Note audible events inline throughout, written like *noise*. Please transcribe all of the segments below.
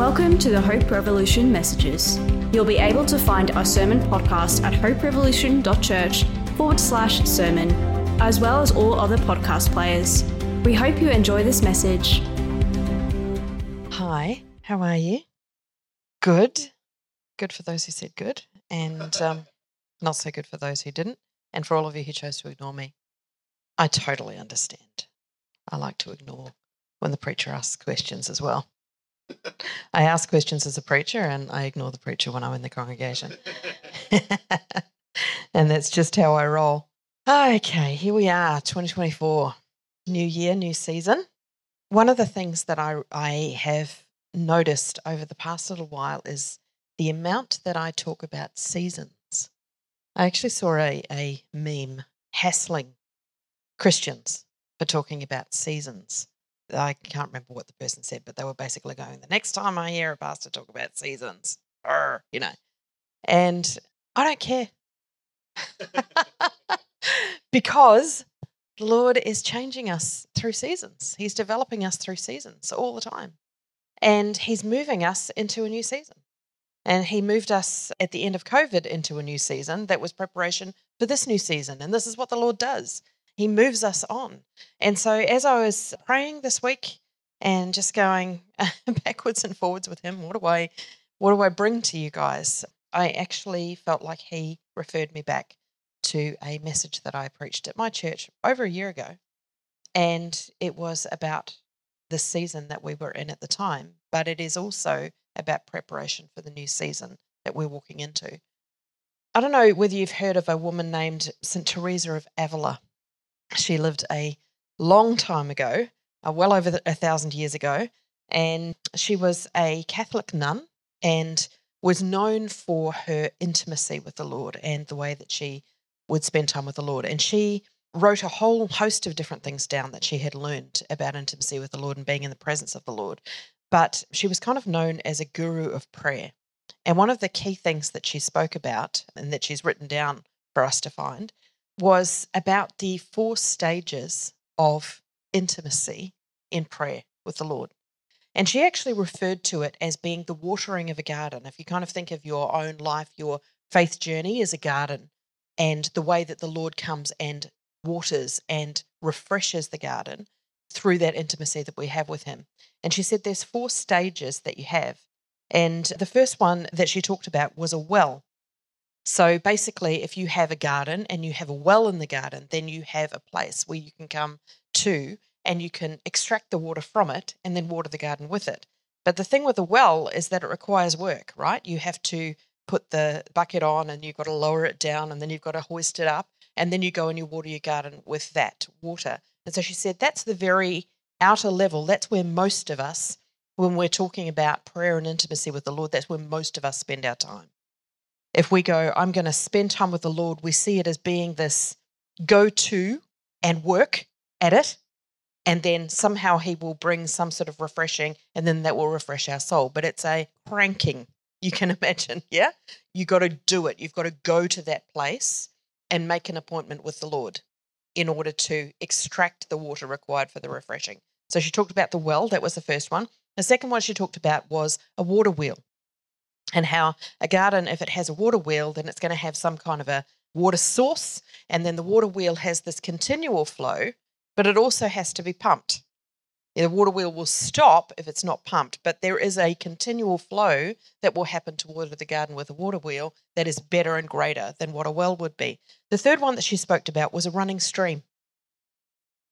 Welcome to the Hope Revolution messages. You'll be able to find our sermon podcast at hoperevolution.church forward slash sermon, as well as all other podcast players. We hope you enjoy this message. Hi, how are you? Good. Good for those who said good, and um, not so good for those who didn't, and for all of you who chose to ignore me. I totally understand. I like to ignore when the preacher asks questions as well. I ask questions as a preacher and I ignore the preacher when I'm in the congregation. *laughs* and that's just how I roll. Okay, here we are, 2024. New year, new season. One of the things that I, I have noticed over the past little while is the amount that I talk about seasons. I actually saw a, a meme hassling Christians for talking about seasons. I can't remember what the person said, but they were basically going, the next time I hear a pastor talk about seasons, or, you know, and I don't care. *laughs* *laughs* because the Lord is changing us through seasons. He's developing us through seasons all the time. And He's moving us into a new season. And He moved us at the end of COVID into a new season that was preparation for this new season. And this is what the Lord does. He moves us on. And so as I was praying this week and just going *laughs* backwards and forwards with him, what do I what do I bring to you guys? I actually felt like he referred me back to a message that I preached at my church over a year ago. And it was about the season that we were in at the time, but it is also about preparation for the new season that we're walking into. I don't know whether you've heard of a woman named St. Teresa of Avila. She lived a long time ago, uh, well over a thousand years ago, and she was a Catholic nun and was known for her intimacy with the Lord and the way that she would spend time with the Lord. And she wrote a whole host of different things down that she had learned about intimacy with the Lord and being in the presence of the Lord. But she was kind of known as a guru of prayer. And one of the key things that she spoke about and that she's written down for us to find was about the four stages of intimacy in prayer with the Lord. And she actually referred to it as being the watering of a garden. If you kind of think of your own life, your faith journey as a garden, and the way that the Lord comes and waters and refreshes the garden through that intimacy that we have with Him. And she said there's four stages that you have. And the first one that she talked about was a well. So basically, if you have a garden and you have a well in the garden, then you have a place where you can come to and you can extract the water from it and then water the garden with it. But the thing with a well is that it requires work, right? You have to put the bucket on and you've got to lower it down and then you've got to hoist it up and then you go and you water your garden with that water. And so she said that's the very outer level. That's where most of us, when we're talking about prayer and intimacy with the Lord, that's where most of us spend our time if we go, I'm going to spend time with the Lord, we see it as being this go to and work at it. And then somehow he will bring some sort of refreshing, and then that will refresh our soul. But it's a cranking, *laughs* you can imagine. Yeah. You got to do it. You've got to go to that place and make an appointment with the Lord in order to extract the water required for the refreshing. So she talked about the well. That was the first one. The second one she talked about was a water wheel and how a garden, if it has a water wheel, then it's going to have some kind of a water source. And then the water wheel has this continual flow, but it also has to be pumped. The water wheel will stop if it's not pumped, but there is a continual flow that will happen to water the garden with a water wheel that is better and greater than what a well would be. The third one that she spoke about was a running stream.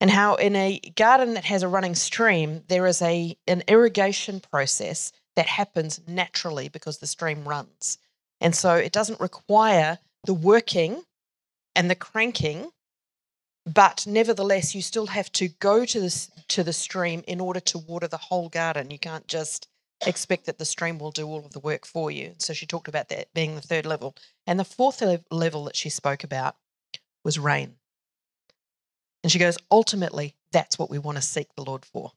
And how in a garden that has a running stream, there is a an irrigation process that happens naturally because the stream runs. And so it doesn't require the working and the cranking, but nevertheless, you still have to go to the, to the stream in order to water the whole garden. You can't just expect that the stream will do all of the work for you. So she talked about that being the third level. And the fourth level that she spoke about was rain. And she goes, ultimately, that's what we want to seek the Lord for.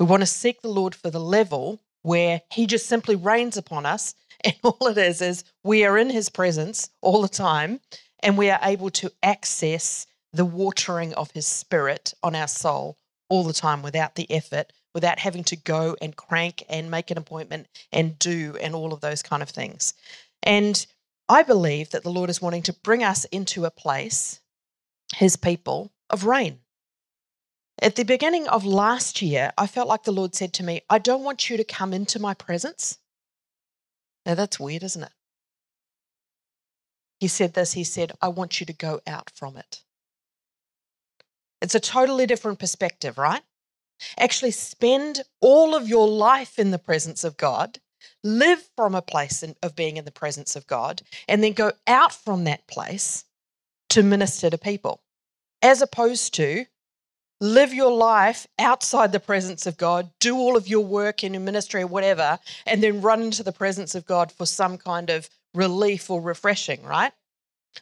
We want to seek the Lord for the level where he just simply rains upon us. *laughs* And all it is is we are in his presence all the time and we are able to access the watering of his spirit on our soul all the time without the effort, without having to go and crank and make an appointment and do and all of those kind of things. And I believe that the Lord is wanting to bring us into a place, his people, of rain. At the beginning of last year, I felt like the Lord said to me, I don't want you to come into my presence. Now that's weird, isn't it? He said this He said, I want you to go out from it. It's a totally different perspective, right? Actually, spend all of your life in the presence of God, live from a place of being in the presence of God, and then go out from that place to minister to people, as opposed to live your life outside the presence of God, do all of your work in your ministry or whatever, and then run into the presence of God for some kind of relief or refreshing, right?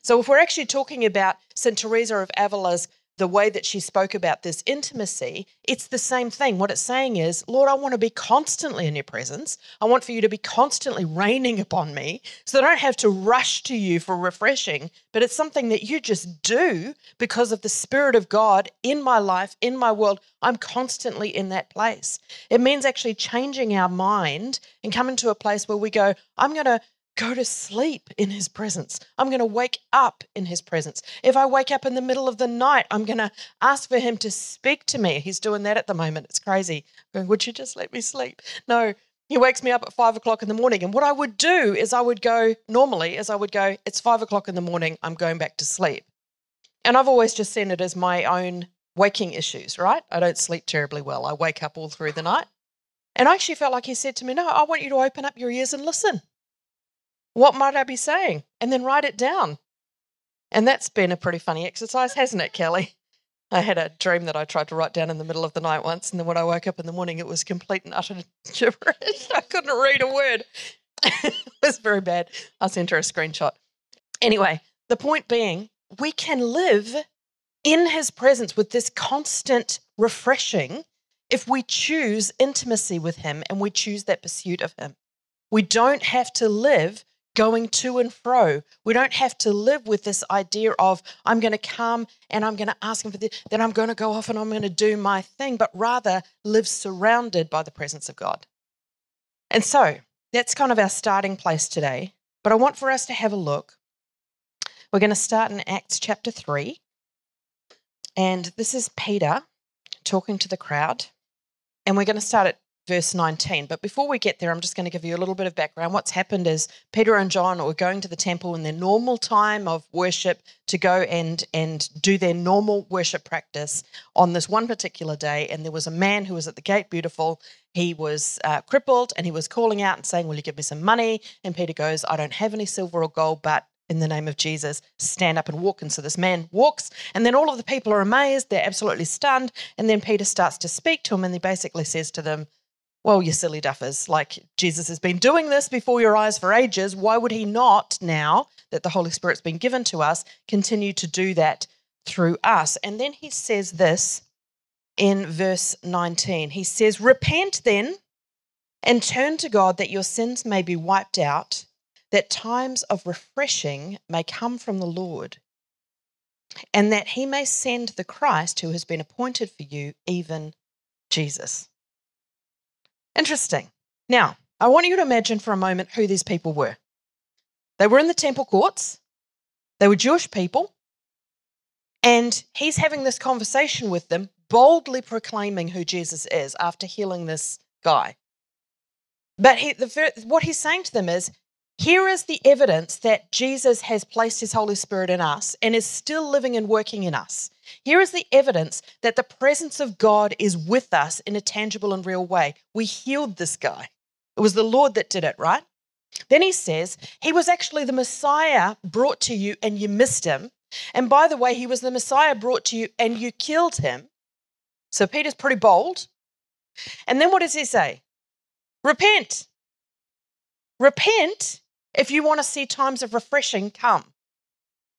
So, if we're actually talking about St. Teresa of Avila's the way that she spoke about this intimacy, it's the same thing. What it's saying is, Lord, I want to be constantly in your presence. I want for you to be constantly raining upon me so that I don't have to rush to you for refreshing, but it's something that you just do because of the Spirit of God in my life, in my world. I'm constantly in that place. It means actually changing our mind and coming to a place where we go, I'm going to go to sleep in his presence. I'm going to wake up in his presence. If I wake up in the middle of the night, I'm going to ask for him to speak to me. He's doing that at the moment. It's crazy. Going, would you just let me sleep? No, he wakes me up at five o'clock in the morning. And what I would do is I would go, normally, is I would go, it's five o'clock in the morning, I'm going back to sleep. And I've always just seen it as my own waking issues, right? I don't sleep terribly well. I wake up all through the night. And I actually felt like he said to me, No, I want you to open up your ears and listen. What might I be saying? And then write it down. And that's been a pretty funny exercise, hasn't it, Kelly? I had a dream that I tried to write down in the middle of the night once, and then when I woke up in the morning, it was complete and utter *laughs* gibberish. I couldn't read a word. *laughs* it was very bad. I sent her a screenshot. Anyway, the point being, we can live in his presence with this constant refreshing if we choose intimacy with him and we choose that pursuit of him. We don't have to live going to and fro. We don't have to live with this idea of, I'm going to come and I'm going to ask him for this, then I'm going to go off and I'm going to do my thing, but rather live surrounded by the presence of God. And so that's kind of our starting place today. But I want for us to have a look. We're going to start in Acts chapter 3. And this is Peter talking to the crowd. And we're going to start at verse 19. But before we get there, I'm just going to give you a little bit of background. What's happened is Peter and John were going to the temple in their normal time of worship to go and, and do their normal worship practice on this one particular day. And there was a man who was at the gate, beautiful. He was uh, crippled and he was calling out and saying, Will you give me some money? And Peter goes, I don't have any silver or gold, but in the name of Jesus, stand up and walk. And so this man walks, and then all of the people are amazed. They're absolutely stunned. And then Peter starts to speak to him, and he basically says to them, well, you silly duffers, like Jesus has been doing this before your eyes for ages. Why would he not, now that the Holy Spirit's been given to us, continue to do that through us? And then he says this in verse 19. He says, Repent then and turn to God that your sins may be wiped out, that times of refreshing may come from the Lord, and that he may send the Christ who has been appointed for you, even Jesus. Interesting. Now, I want you to imagine for a moment who these people were. They were in the temple courts, they were Jewish people, and he's having this conversation with them, boldly proclaiming who Jesus is after healing this guy. But he, the, what he's saying to them is, here is the evidence that Jesus has placed his Holy Spirit in us and is still living and working in us. Here is the evidence that the presence of God is with us in a tangible and real way. We healed this guy. It was the Lord that did it, right? Then he says, He was actually the Messiah brought to you and you missed him. And by the way, he was the Messiah brought to you and you killed him. So Peter's pretty bold. And then what does he say? Repent. Repent if you want to see times of refreshing come.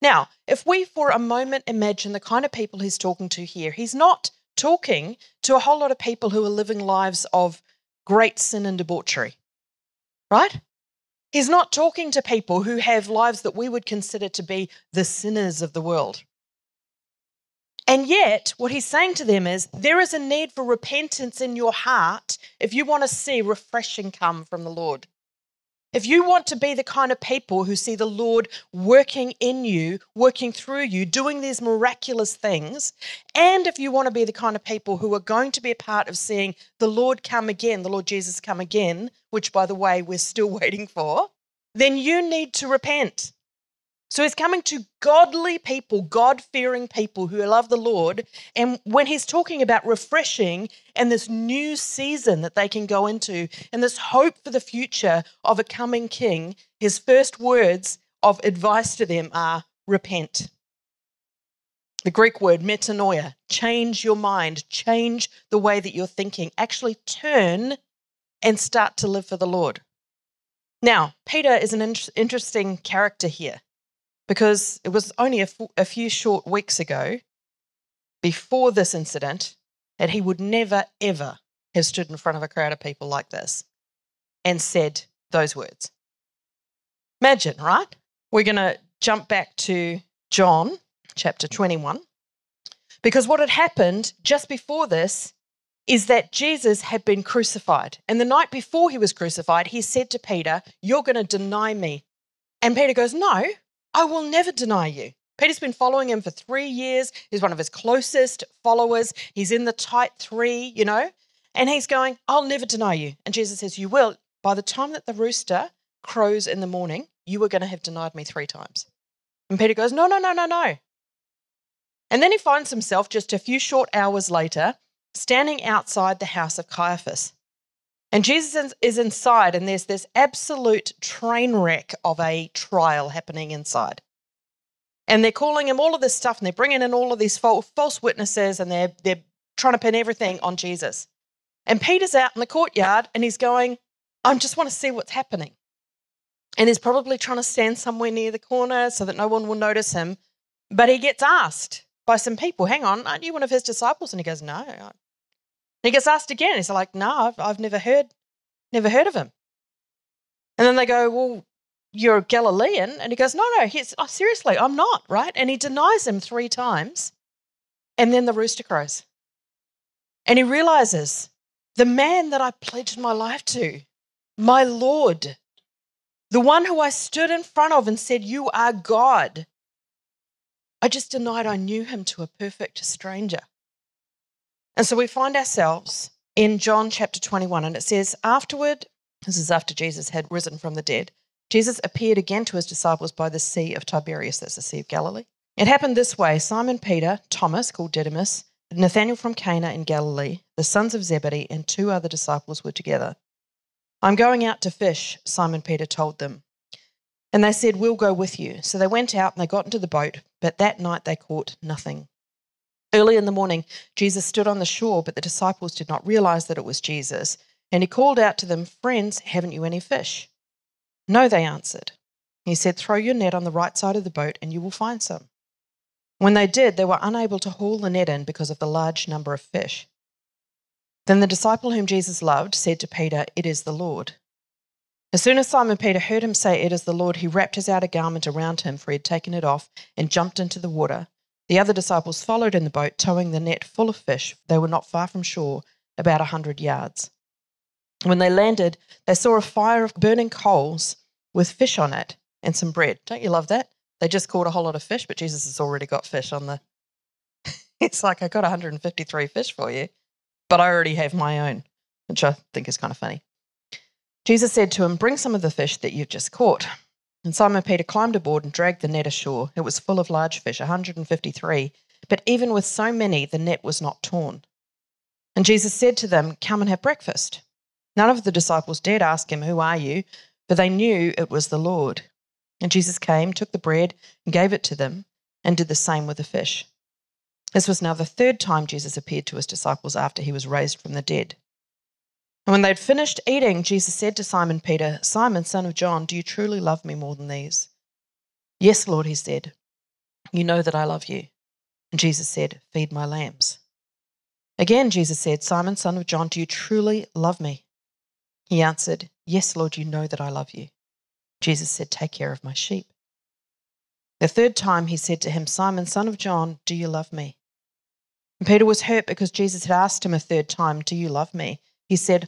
Now, if we for a moment imagine the kind of people he's talking to here, he's not talking to a whole lot of people who are living lives of great sin and debauchery, right? He's not talking to people who have lives that we would consider to be the sinners of the world. And yet, what he's saying to them is there is a need for repentance in your heart if you want to see refreshing come from the Lord. If you want to be the kind of people who see the Lord working in you, working through you, doing these miraculous things, and if you want to be the kind of people who are going to be a part of seeing the Lord come again, the Lord Jesus come again, which, by the way, we're still *laughs* waiting for, then you need to repent. So he's coming to godly people, God fearing people who love the Lord. And when he's talking about refreshing and this new season that they can go into and this hope for the future of a coming king, his first words of advice to them are repent. The Greek word metanoia, change your mind, change the way that you're thinking, actually turn and start to live for the Lord. Now, Peter is an in- interesting character here because it was only a, f- a few short weeks ago, before this incident, that he would never, ever have stood in front of a crowd of people like this and said those words. Imagine, right? We're going to jump back to John chapter 21. Because what had happened just before this is that Jesus had been crucified. And the night before he was crucified, he said to Peter, You're going to deny me. And Peter goes, No, I will never deny you. Peter's been following him for three years. He's one of his closest followers. He's in the tight three, you know, and he's going, I'll never deny you. And Jesus says, You will. By the time that the rooster crows in the morning, you are going to have denied me three times. And Peter goes, No, no, no, no, no. And then he finds himself just a few short hours later standing outside the house of Caiaphas. And Jesus is inside, and there's this absolute train wreck of a trial happening inside. And they're calling him all of this stuff, and they're bringing in all of these false witnesses, and they're, they're trying to pin everything on Jesus. And Peter's out in the courtyard, and he's going, I just want to see what's happening. And he's probably trying to stand somewhere near the corner so that no one will notice him. But he gets asked by some people, Hang on, aren't you one of his disciples? And he goes, No, he gets asked again. He's like, no, I've, I've never heard, never heard of him. And then they go, well, you're a Galilean. And he goes, no, no, he's, oh, seriously, I'm not, right? And he denies him three times. And then the rooster crows. And he realizes the man that I pledged my life to, my Lord, the one who I stood in front of and said, You are God. I just denied I knew him to a perfect stranger. And so we find ourselves in John chapter 21, and it says, Afterward, this is after Jesus had risen from the dead, Jesus appeared again to his disciples by the Sea of Tiberias, that's the Sea of Galilee. It happened this way Simon Peter, Thomas, called Didymus, Nathanael from Cana in Galilee, the sons of Zebedee, and two other disciples were together. I'm going out to fish, Simon Peter told them. And they said, We'll go with you. So they went out and they got into the boat, but that night they caught nothing. Early in the morning, Jesus stood on the shore, but the disciples did not realize that it was Jesus. And he called out to them, Friends, haven't you any fish? No, they answered. He said, Throw your net on the right side of the boat, and you will find some. When they did, they were unable to haul the net in because of the large number of fish. Then the disciple whom Jesus loved said to Peter, It is the Lord. As soon as Simon Peter heard him say, It is the Lord, he wrapped his outer garment around him, for he had taken it off, and jumped into the water. The other disciples followed in the boat, towing the net full of fish. They were not far from shore, about a hundred yards. When they landed, they saw a fire of burning coals with fish on it and some bread. Don't you love that? They just caught a whole lot of fish, but Jesus has already got fish on the. *laughs* it's like, I got 153 fish for you, but I already have my own, which I think is kind of funny. Jesus said to him, Bring some of the fish that you've just caught. And Simon Peter climbed aboard and dragged the net ashore. It was full of large fish, 153. But even with so many, the net was not torn. And Jesus said to them, Come and have breakfast. None of the disciples dared ask him, Who are you? For they knew it was the Lord. And Jesus came, took the bread, and gave it to them, and did the same with the fish. This was now the third time Jesus appeared to his disciples after he was raised from the dead. And when they'd finished eating, Jesus said to Simon Peter, Simon, son of John, do you truly love me more than these? Yes, Lord, he said. You know that I love you. And Jesus said, Feed my lambs. Again, Jesus said, Simon, son of John, do you truly love me? He answered, Yes, Lord, you know that I love you. Jesus said, Take care of my sheep. The third time he said to him, Simon, son of John, do you love me? And Peter was hurt because Jesus had asked him a third time, Do you love me? He said,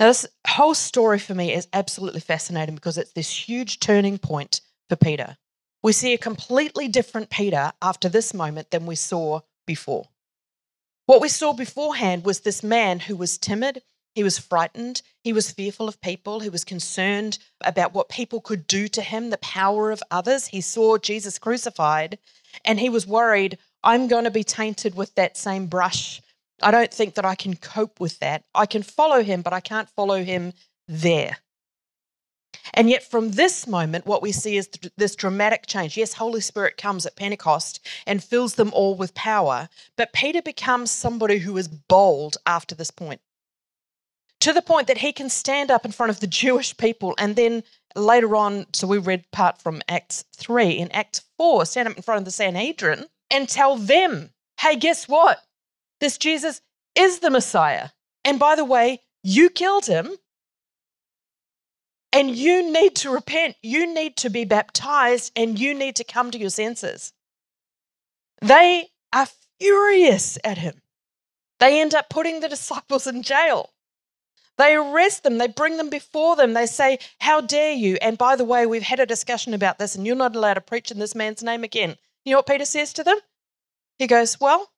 Now, this whole story for me is absolutely fascinating because it's this huge turning point for Peter. We see a completely different Peter after this moment than we saw before. What we saw beforehand was this man who was timid, he was frightened, he was fearful of people, he was concerned about what people could do to him, the power of others. He saw Jesus crucified and he was worried, I'm going to be tainted with that same brush I don't think that I can cope with that. I can follow him, but I can't follow him there. And yet, from this moment, what we see is this dramatic change. Yes, Holy Spirit comes at Pentecost and fills them all with power, but Peter becomes somebody who is bold after this point. To the point that he can stand up in front of the *laughs* Jewish people and then later on, so we read part from Acts 3, in Acts 4, stand up in front of the Sanhedrin and tell them, hey, guess what? This Jesus is the Messiah. And by the way, you killed him. And you need to repent. You need to be baptized and you need to come to your senses. They are furious at him. They end up putting the *laughs* disciples in jail. They arrest them, they bring them before them, they say, How dare you? And by the way, we've had a discussion about this, and you're not allowed to preach in this man's name again. You know what Peter says to them? He goes, Well,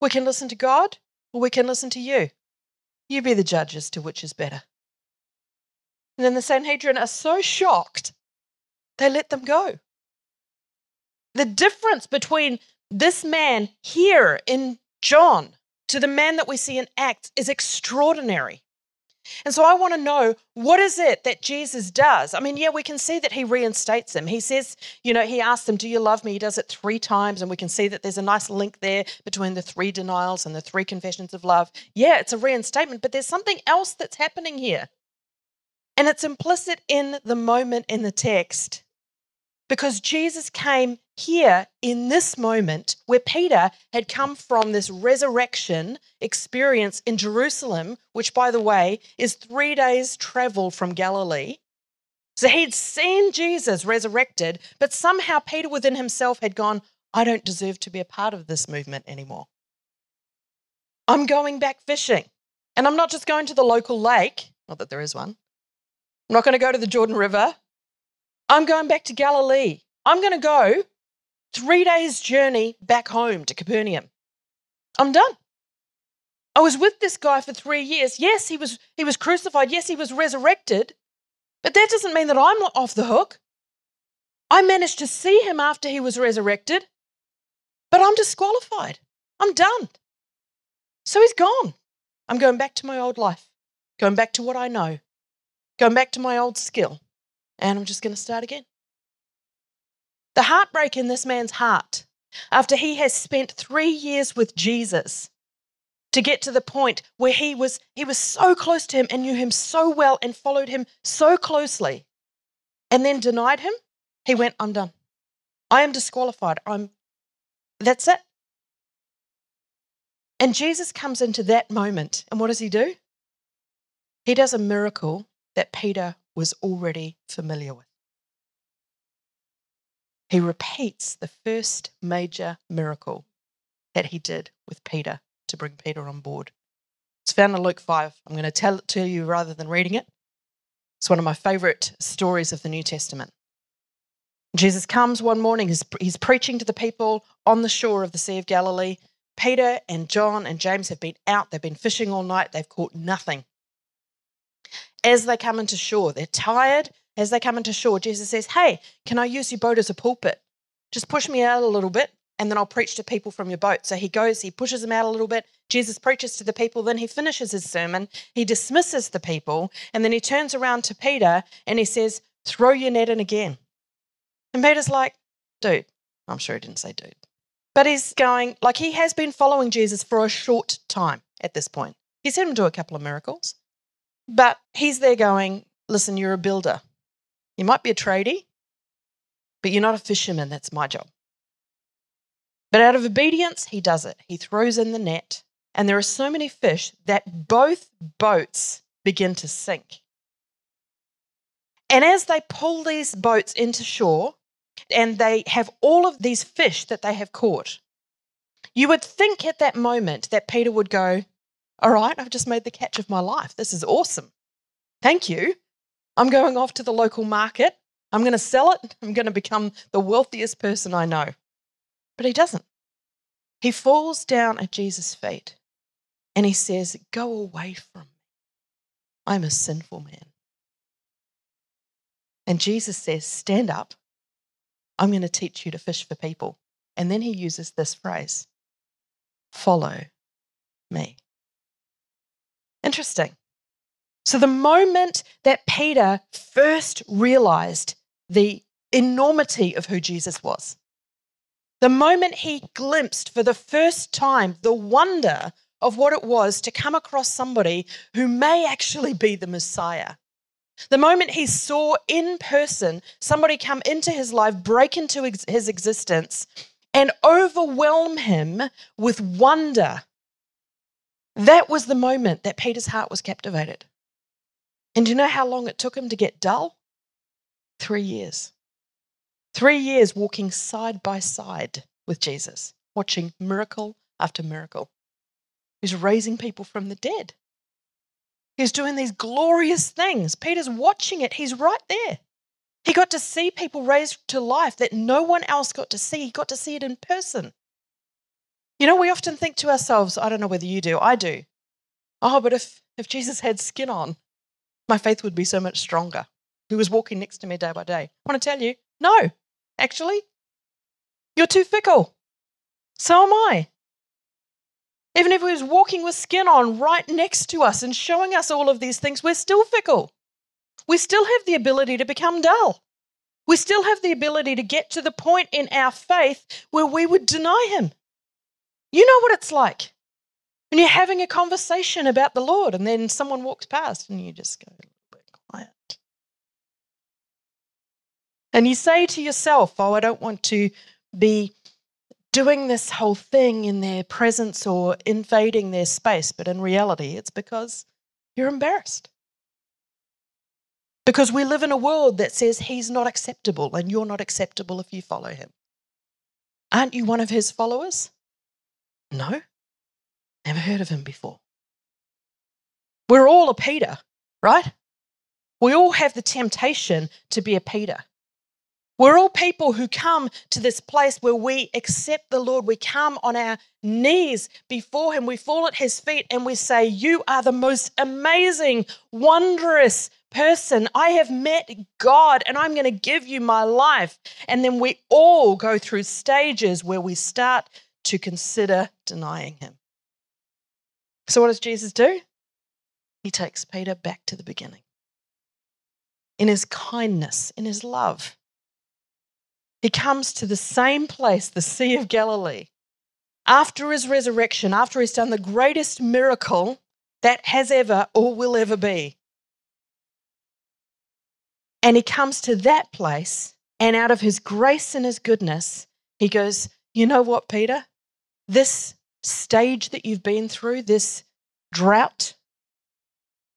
we can listen to God or we can listen to you. You be the judge as to which is better. And then the Sanhedrin are so shocked, they let them go. The difference between this man here in John to the man that we see in Acts is extraordinary. And so I want to know what is it that Jesus does? I mean, yeah, we can see that he reinstates them. He says, you know, he asks them, Do you love me? He does it three times, and we can see that there's a nice link there between the three denials and the three confessions of love. Yeah, it's a reinstatement, but there's something else that's happening here. And it's implicit in the moment in the text because Jesus came here in this moment where Peter had come from this resurrection experience in Jerusalem, which, by the way, is three days' travel from Galilee. So he'd seen Jesus resurrected, but somehow Peter within himself had gone, I don't deserve to be a part of this movement anymore. I'm going back fishing. And I'm not just going to the local lake, not that there is one. I'm not going to go to the Jordan River. I'm going back to Galilee. I'm going to go three days' journey back home to Capernaum. I'm done. I was with this guy for three years. Yes, he was, he was crucified. Yes, he was resurrected. But that doesn't mean that I'm off the hook. I managed to see him after he was resurrected, but I'm disqualified. I'm done. So he's gone. I'm going back to my old life, going back to what I know, going back to my old skill and I'm just going to start again. The heartbreak in this man's heart after he has spent three years with Jesus to get to the point where he was he was so close to him and knew him so well and followed him so closely and then denied him he went i'm done. I am disqualified. I'm that's it. And jesus comes into that moment and what does he do? He does a miracle that peter was already familiar with. He repeats the first major miracle that he did with Peter to bring Peter on board. It's found in Luke 5. I'm going to tell it to you rather than reading it. It's one of my favorite stories of the New Testament. Jesus comes one morning, he's, he's preaching to the people on the shore of the Sea of Galilee. Peter and John and James have been out, they've been fishing all night, they've caught nothing as they come into shore. They're tired. As they come into shore, Jesus says, Hey, can I use your boat as a pulpit? Just push me out a little bit and then I'll preach to people from your boat. So he goes, he pushes them out a little bit. Jesus preaches to the people, then he finishes his sermon. He dismisses the people, and then he turns around to Peter and he says, Throw your net in again. And Peter's like, Dude, I'm sure he didn't say dude, but he's going, like he has been following Jesus for a short time at this point. He's seen him do a couple of miracles. But he's there going, listen, you're a builder. You might be a tradie, but you're not a fisherman. That's my job. But out of obedience, he does it. He throws in the net, and there are so many fish that both boats begin to sink. And as they pull these boats into shore, and they have all of these fish that they have caught, you would think at that moment that Peter would go, All right, I've just made the catch of my life. This is awesome. Thank you. I'm going off to the local market. I'm going to sell it. I'm going to become the wealthiest person I know. But he doesn't. He falls down at Jesus' feet and he says, Go away from me. I'm a sinful man. And Jesus says, Stand up. I'm going to teach you to fish for people. And then he uses this phrase follow me. Interesting. So, the moment that Peter first realized the enormity of who Jesus was, the moment he glimpsed for the first time the wonder of what it was to come across somebody who may actually be the Messiah, the moment he saw in person somebody come into his life, break into ex- his existence, and overwhelm him with wonder, that was the moment that Peter's heart was captivated. And do you know how long it took him to get dull? Three years. Three years walking side by side with Jesus, watching miracle after miracle. He's raising people from the dead. He's doing these glorious things. Peter's watching it, he's right there. He got to see people raised to life that no one else got to see. He got to see it in person. You know, we often think to ourselves, I don't know whether you do, I do. Oh, but if, if Jesus had skin on, my faith would be so much stronger. He was walking next to me day by day. I want to tell you, no, actually, you're too fickle. So am I. Even if he was walking with skin on right next to us and showing us all of these things, we're still fickle. We still have the ability to become dull. We still have the ability to get to the point in our faith where we would deny him. You know what it's like when you're having a conversation about the Lord and then someone walks past and you just go, quiet. and you say to yourself, Oh, I don't want to be doing this whole thing in their presence or invading their space, but in reality, it's because you're embarrassed. Because we live in a world that says he's not acceptable and you're not acceptable if you follow him. Aren't you one of his followers? No, never heard of him before. We're all a Peter, right? We all have the temptation to be a Peter. We're all people who come to this place where we accept the Lord. We come on our knees before Him. We fall at His feet and we say, You are the most amazing, wondrous person. I have met God and I'm going to give you my life. And then we all go through stages where we start to consider denying Him. So, what does Jesus do? He takes Peter back to the beginning. In His kindness, in His love he comes to the same place, the Sea of Galilee. After his resurrection, after he's done the greatest miracle that has ever or will ever be. And he comes to that place, and out of his grace and his goodness, he goes, You know what, Peter? This stage that you've been through, this drought,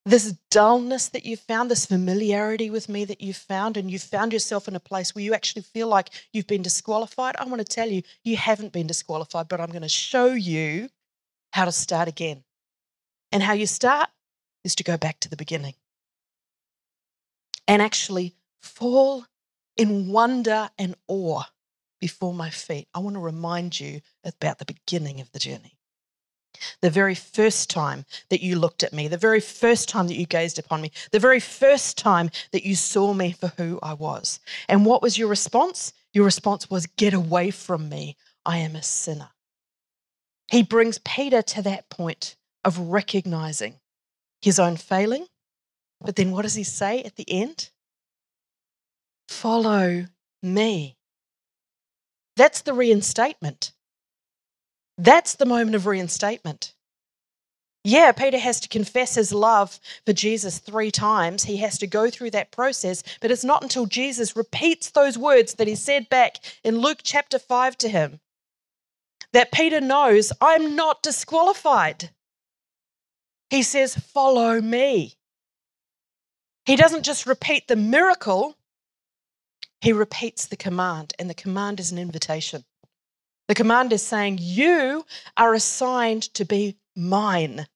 this dullness that you've found, this familiarity with me that you've found, and you've found yourself in a place where you actually feel like you've been disqualified, I want to tell you, you haven't been disqualified, but I'm going to show you how to start again. And how you start is to go back to the beginning and actually fall in wonder and awe before my feet. I want to remind you about the beginning of the journey. The very first time that you looked at me, the very first time that you gazed upon me, the very first time that you saw me for who I was. And what was your response? Your response was, Get away from me. I am a sinner. He brings Peter to that point of recognizing his own failing. But then what does he say at the end? Follow me. That's the reinstatement. That's the moment of reinstatement. Yeah, Peter has to confess his love for Jesus three times. He has to go through that process, but it's not until Jesus repeats those words that he said back in Luke chapter 5 to him that Peter knows I'm not disqualified. He says, Follow me. He doesn't just repeat the miracle, he repeats the command, and the command is an invitation. The command is saying, You are assigned to be mine,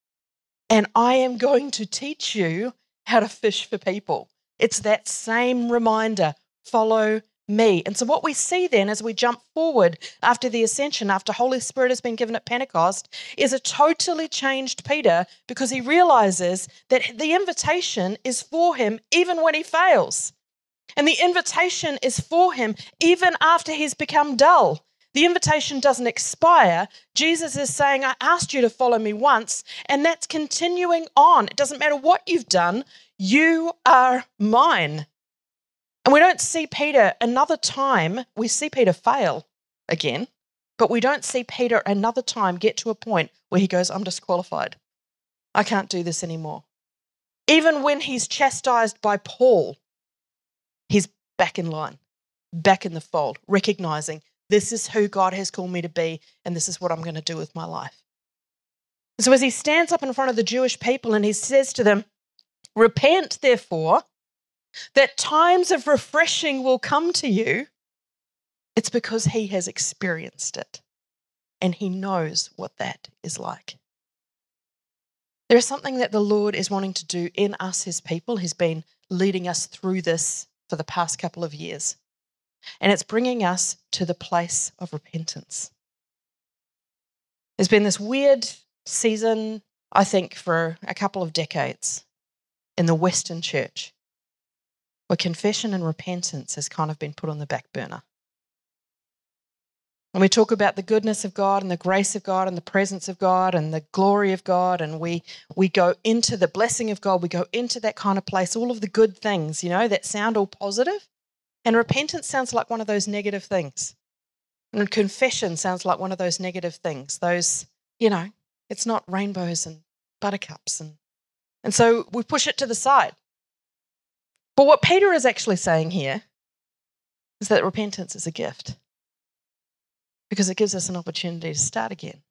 and I am going to teach you how to fish for people. It's that same reminder follow me. And so, what we see then as we jump forward after the ascension, after Holy Spirit has been given at Pentecost, is a totally changed Peter because he realizes that the invitation is for him even when he fails. And the invitation is for him even after he's become dull. The invitation doesn't expire. Jesus is saying, I asked you to follow me once, and that's continuing on. It doesn't matter what you've done, you are mine. And we don't see Peter another time, we see Peter fail again, but we don't see Peter another time get to a point where he goes, I'm disqualified. I can't do this anymore. Even when he's chastised by Paul, he's back in line, back in the fold, recognizing this is who God has called me to be, and this is what I'm going to do with my life. So, as he stands up in front of the Jewish people and he says to them, Repent, therefore, that times of refreshing will come to you, it's because he has experienced it and he knows what that is like. There is something that the Lord is wanting to do in us, his people. He's been leading us through this for the past couple of years. And it's bringing us to the place of repentance. There's been this weird season, I think, for a couple of decades in the Western church where confession and repentance has kind of been put on the back burner. When we talk about the goodness of God and the grace of God and the presence of God and the glory of God, and we, we go into the blessing of God, we go into that kind of place, all of the good things, you know, that sound all positive. And repentance sounds like one of those negative things. And confession sounds like one of those negative things. Those, you know, it's not rainbows and buttercups. And, and so we push it to the side. But what Peter is actually saying here is that repentance is a gift because it gives us an opportunity to start again.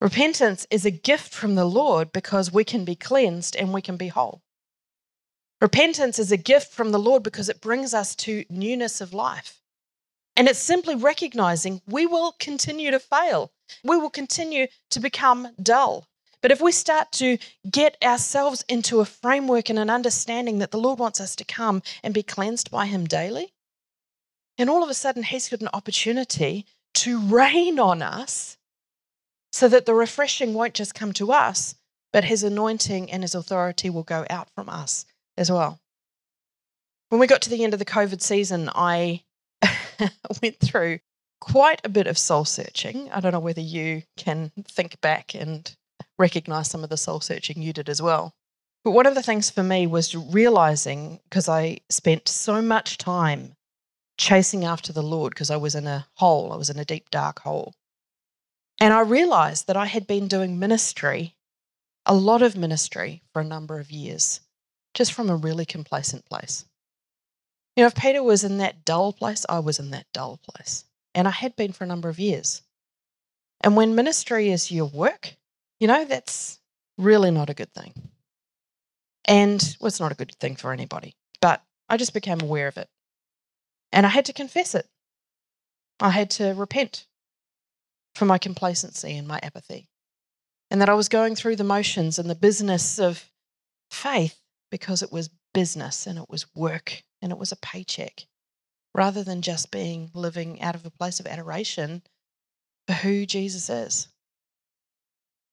Repentance is a gift from the Lord because we can be cleansed and we can be whole. Repentance is a gift from the Lord because it brings us to newness of life. And it's simply recognizing we will continue to fail. We will continue to become dull. But if we start to get ourselves into a framework and an understanding that the Lord wants us to come and be cleansed by Him daily, and all of a sudden He's got an opportunity to rain on us so that the refreshing won't just come to us, but His anointing and His authority will go out from us as well. When we got to the end of the COVID season, I *laughs* went through quite a bit of soul searching. I don't know whether you can think back and recognize some of the soul searching you did as well. But one of the things for me was realizing because I spent so much time chasing after the Lord because I was in a hole, I was in a deep, dark hole. And I realized that I had been doing ministry, a lot of ministry, for a number of years, just from a really complacent place. You know, if Peter was in that dull place, I was in that dull place. And I had been for a number of years. And when ministry is your work, you know, that's really not a good thing. And well, it's not a good thing for anybody, but I just became aware of it. And I had to confess it. I had to repent for my complacency and my apathy. And that I was going through the motions and the business of faith because it was business and it was work and it was a paycheck rather than just being living out of a place of adoration for who Jesus is.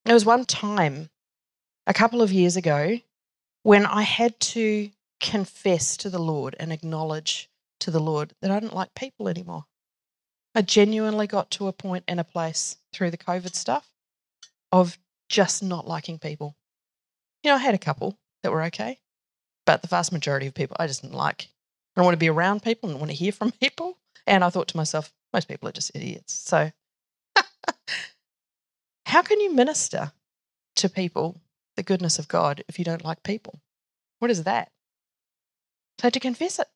There was one time a couple of years ago when I had to confess to the Lord and acknowledge to the Lord that I didn't like people anymore. I genuinely got to a point and a place through the COVID stuff of just not liking people. You know, I had a couple that were okay, but the vast majority of people I just didn't like. I don't want to be around people and want to hear *laughs* from people. And I thought to myself, most people are just idiots. So *laughs* How can you minister to people the goodness of God if you don't like people? What is that? So to confess it.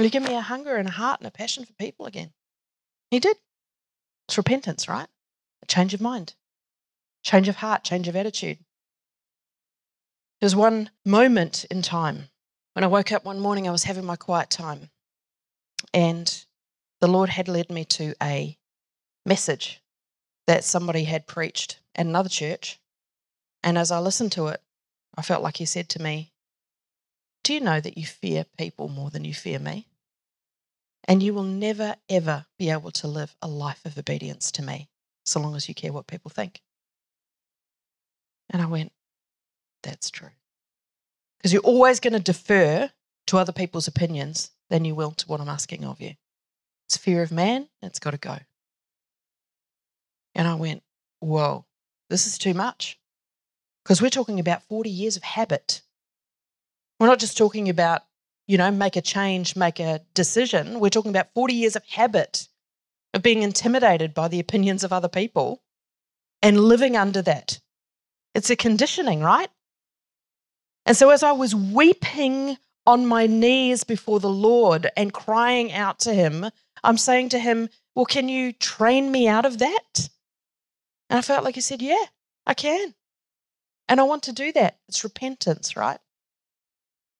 Will you give me a hunger and a heart and a passion for people again? He did. It's repentance, right? A change of mind, change of heart, change of attitude. There's one moment in time when I woke up one morning, I was having my quiet time, and the Lord had led me to a message that somebody had preached at another church. And as I listened to it, I felt like He said to me, Do you know that you fear people more than you fear me? And you will never, ever be able to live a life of obedience to me so long as you care what people think. And I went, That's true. Because you're always going to defer to other people's opinions than you will to what I'm asking of you. It's fear of man, it's got to go. And I went, Whoa, this is too much. Because we're talking about 40 years of habit. We're not just talking about, you know, make a change, make a decision. We're talking about 40 years of habit of being intimidated by the opinions of other people and living under that. It's a conditioning, right? And so as I was weeping on my knees before the Lord and crying out to Him, I'm saying to Him, Well, can you train me out of that? And I felt like He said, Yeah, I can. And I want to do that. It's repentance, right?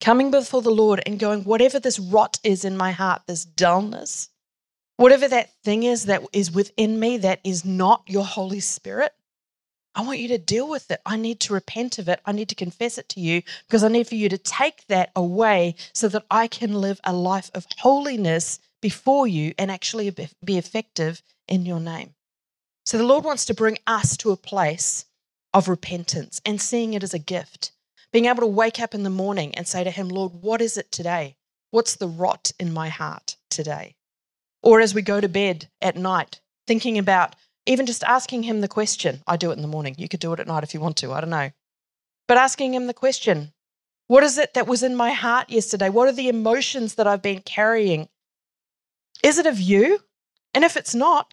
Coming before the Lord and going, whatever this rot is in my heart, this dullness, whatever that thing is that is within me that is not your Holy Spirit, I want you to deal with it. I need to repent of it. I need to confess it to you because I need for you to take that away so that I can live a life of holiness before you and actually be effective in your name. So the Lord wants to bring us to a place of repentance and seeing it as a gift. Being able to wake up in the morning and say to Him, Lord, what is it today? What's the rot in my heart today? Or as we go to bed at night, thinking about even just asking Him the question. I do it in the morning. You could do it at night if you want to. I don't know. But asking Him the question what is it that was in my heart yesterday? What are the emotions that I've been carrying? Is it of you? And if it's not,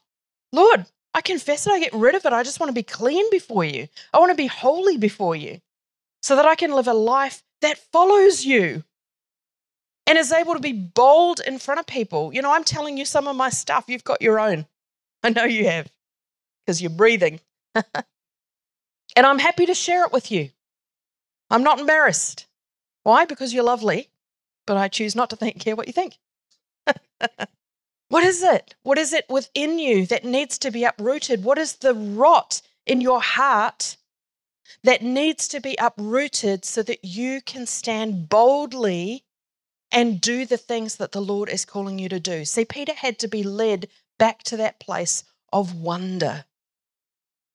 Lord, I confess it, I get rid of it. I just want to be clean before you. I want to be holy before you so that I can live a life that follows you and is able to be bold in front of people. You know, I'm telling you some of my stuff, you've got your own. *laughs* I know you have because you're breathing. *laughs* and I'm happy to share it with you. I'm not embarrassed. Why? Because you're lovely, but I choose not to think, care what you think. *laughs* What is it? What is it within you that needs to be uprooted? What is the rot in your heart that needs to be uprooted so that you can stand boldly and do the things that the Lord is calling you to do? See, Peter had to be led back to that place of wonder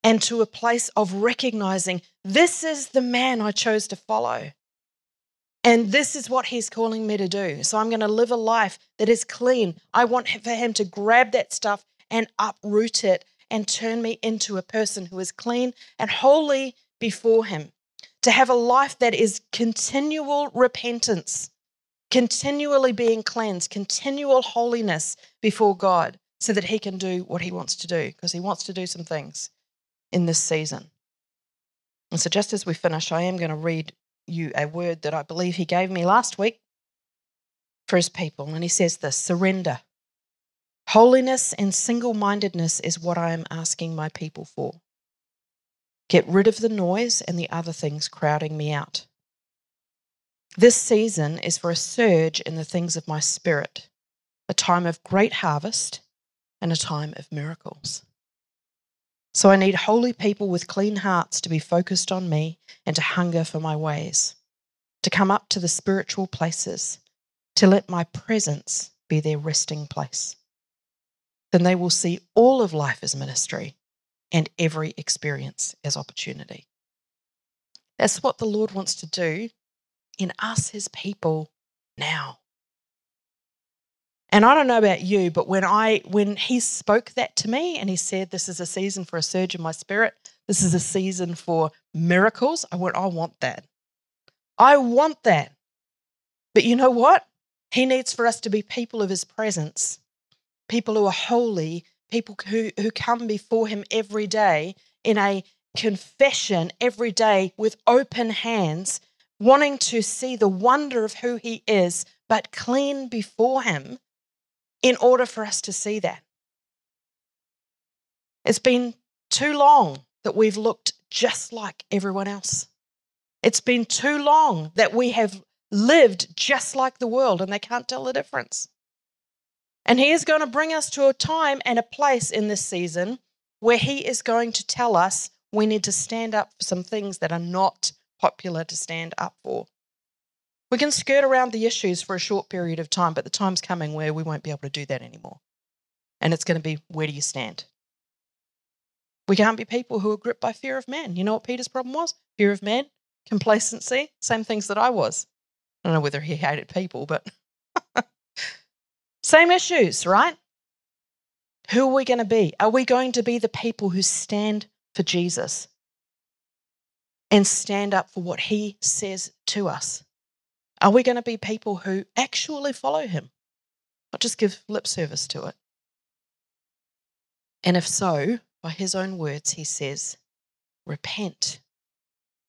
and to a place of recognizing this is the man I chose to follow. And this is what he's calling me to do. So I'm going to live a life that is clean. I want for him to grab that stuff and uproot it and turn me into a person who is clean and holy before him. To have a life that is continual repentance, continually being cleansed, continual holiness before God, so that he can do what he wants to do, because he wants to do some things in this season. And so, just as we finish, I am going to read you a word that I believe he gave me last week for his people. And he says this surrender. Holiness and single mindedness is what I am asking my people for. Get rid of the noise and the other things crowding me out. This season is for a surge in the things of my spirit, a time of great harvest and a time of miracles. So I need holy people with clean hearts to be focused on me and to hunger for my ways, to come up to the spiritual places, to let my presence be their resting place. Then they will see all of life as ministry and every experience as opportunity. That's what the Lord wants to do in us, his people, now. And I don't know about you, but when I when he spoke that to me and he said this is a season for a surge in my spirit, this is a season for miracles, I went, I want that. I want that. But you know what? He needs for us to be people of his presence, people who are holy, people who, who come before him every day in a confession every day with open hands, wanting to see the wonder of who He is, but clean before Him in order for us to see that. It's been too long that we've looked just like everyone else. It's been too long that we have lived just like the world and they can't tell the difference. And He is going to bring us to a time and a place in this season where He is going to tell us we need to stand up for some things that are not popular to stand up for. We can skirt around the issues for a short period of time, but the time's coming where we won't be able to do that anymore. And it's going to be where do you stand? We can't be people who are gripped by fear of man. You know what Peter's problem was? Fear of man, complacency, same things that I was. I don't know whether he hated people, but same issues, right? Who are we going to be? Are we going to be the people who stand for Jesus and stand up for what he says to us? Are we going to be people who actually follow him, not just give lip service to it? And if so, by his own words, he says, repent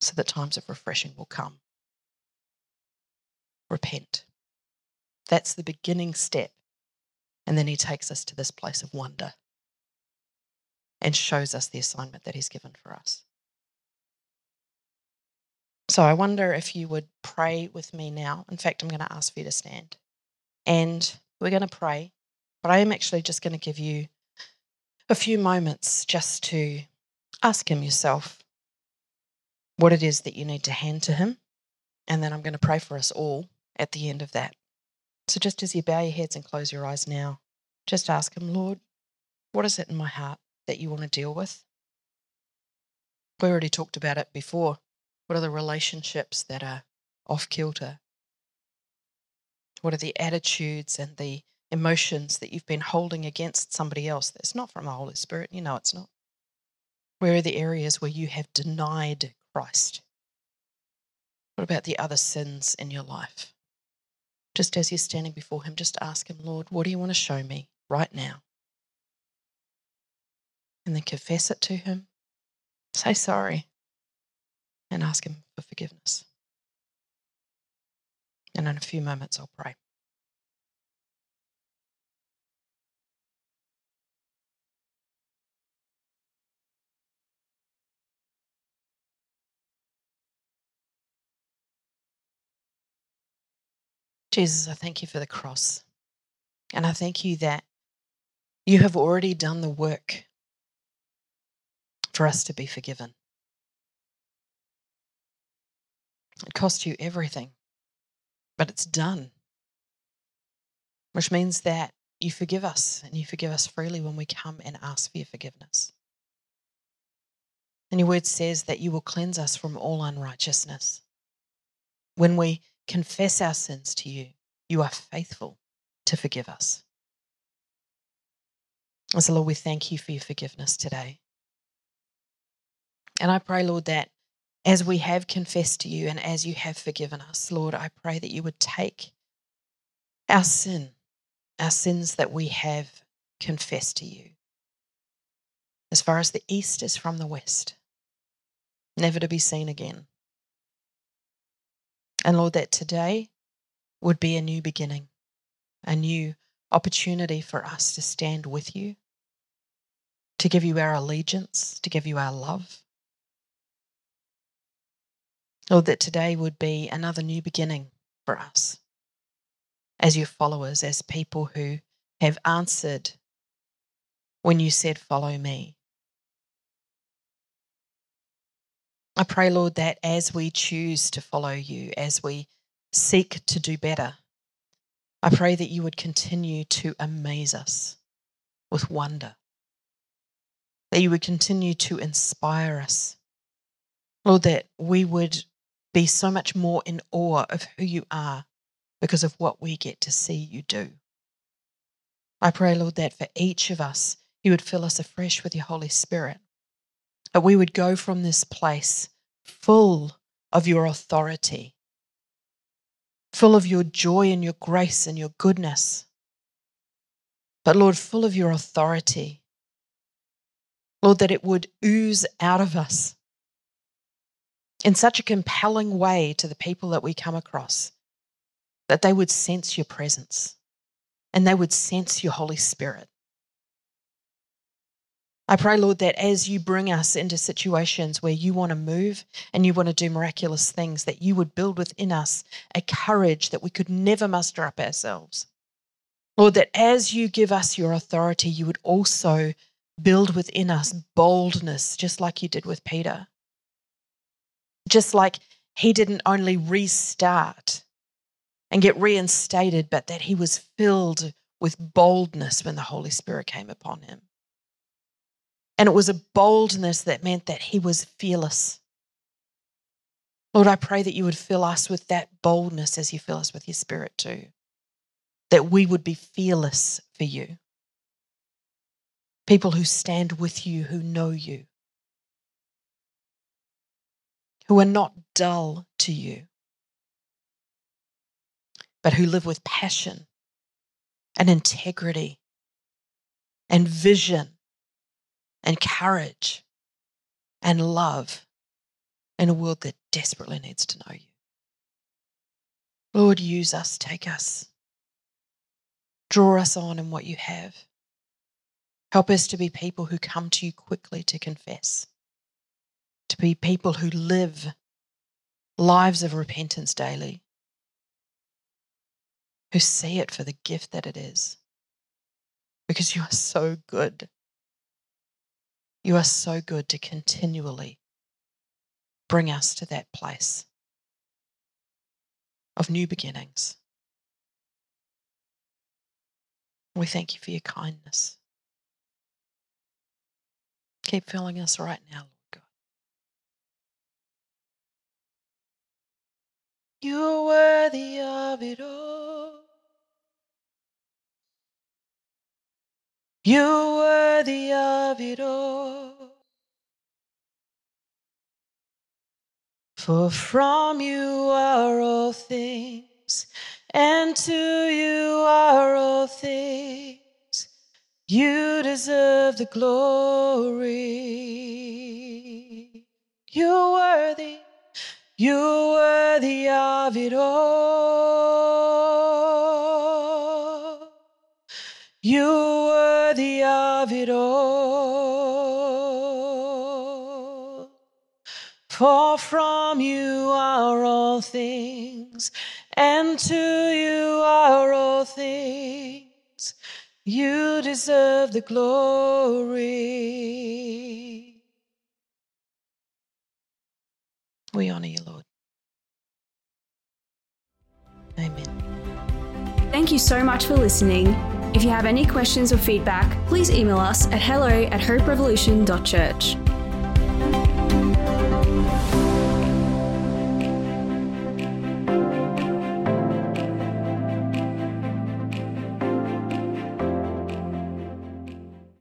so that times of refreshing will come. Repent. That's the beginning step. And then he takes us to this place of wonder and shows us the assignment that he's given for us. So I wonder if you would pray with me now. In fact, I'm going to ask for you to stand. And we're going to pray, but I am actually just going to give you a few moments just to ask Him yourself what it is that you need to hand to Him. And then I'm going to pray for us all at the end of that. So just as you bow your heads and close your eyes now, just ask Him, Lord, what is it in my heart that you want to deal with? We already talked about it before. What are the relationships that are off kilter? What are the attitudes and the emotions that you've been holding against somebody else that's not from the Holy Spirit? You know it's not. Where are the areas where you have denied Christ? What about the other sins in your life? Just as you're standing before Him, just ask Him, Lord, what do you want to show me right now? And then confess it to Him. Say sorry and ask Him for forgiveness. And in a few moments, I'll pray. Jesus, I thank you for the cross. And I thank you that you have already done the work for us to be forgiven. It cost you everything, but it's done, which means that you forgive us and you forgive us freely when we come and ask for your forgiveness. And your word says that you will cleanse us from all unrighteousness. When we confess our sins to you, you are faithful to forgive us. So, Lord, we thank you for your forgiveness today. And I pray, Lord, that as we have confessed to you and as you have forgiven us, Lord, I pray that you would take our sin, our sins that we have confessed to you, as far as the east is from the west, never to be seen again. And Lord, that today would be a new beginning, a new opportunity for us to stand with you, to give you our allegiance, to give you our love Lord, that today would be another new beginning for us as your followers, as people who have answered when you said, Follow me. I pray, Lord, that as we choose to follow you, as we seek to do better, I pray that you would continue to amaze us with wonder, that you would continue to inspire us. Lord, that we would be so much more in awe of who you are because of what we get to see you do. I pray, Lord, that for each of us, you would fill us afresh with your Holy Spirit, that we would go from this place full of your authority, full of your joy and your grace and your goodness, but Lord, full of your authority. Lord, that it would ooze out of us in such a compelling way to the people that we come across that they would sense your presence and they would sense your Holy Spirit. I pray, Lord, that as you bring us into situations where you want to move and you want to do miraculous things, that you would build within us a courage that we could never muster up ourselves. Lord, that as you give us your authority, you would also build within us boldness, just like you did with Peter. Just like he didn't only restart and get reinstated, but that he was filled with boldness when the Holy Spirit came upon him. And it was a boldness that meant that he was fearless. Lord, I pray that you would fill us with that boldness as you fill us with your spirit too. That we would be fearless for you. People who stand with you, who know you, who are not dull to you, but who live with passion and integrity and vision and courage and love in a world that desperately needs to know you. Lord, use us, take us, draw us on in what you have. Help us to be people who come to you quickly to confess, to be people who live lives of repentance daily, who see it for the gift that it is, because you are so good. You are so good to continually bring us to that place of new beginnings. We thank you for your kindness. Keep filling us right now, Lord God. You're worthy of it all. You're worthy of it all. For from you are all things, and to you are all things. You deserve the glory. You're worthy, you're worthy of it all. You're worthy of it all. For from you are all things, and to you are all things. You deserve the glory. We honor you, Lord. Amen. Thank you so much for listening. If you have any questions or feedback, please email us at hello at hoperevolution.church.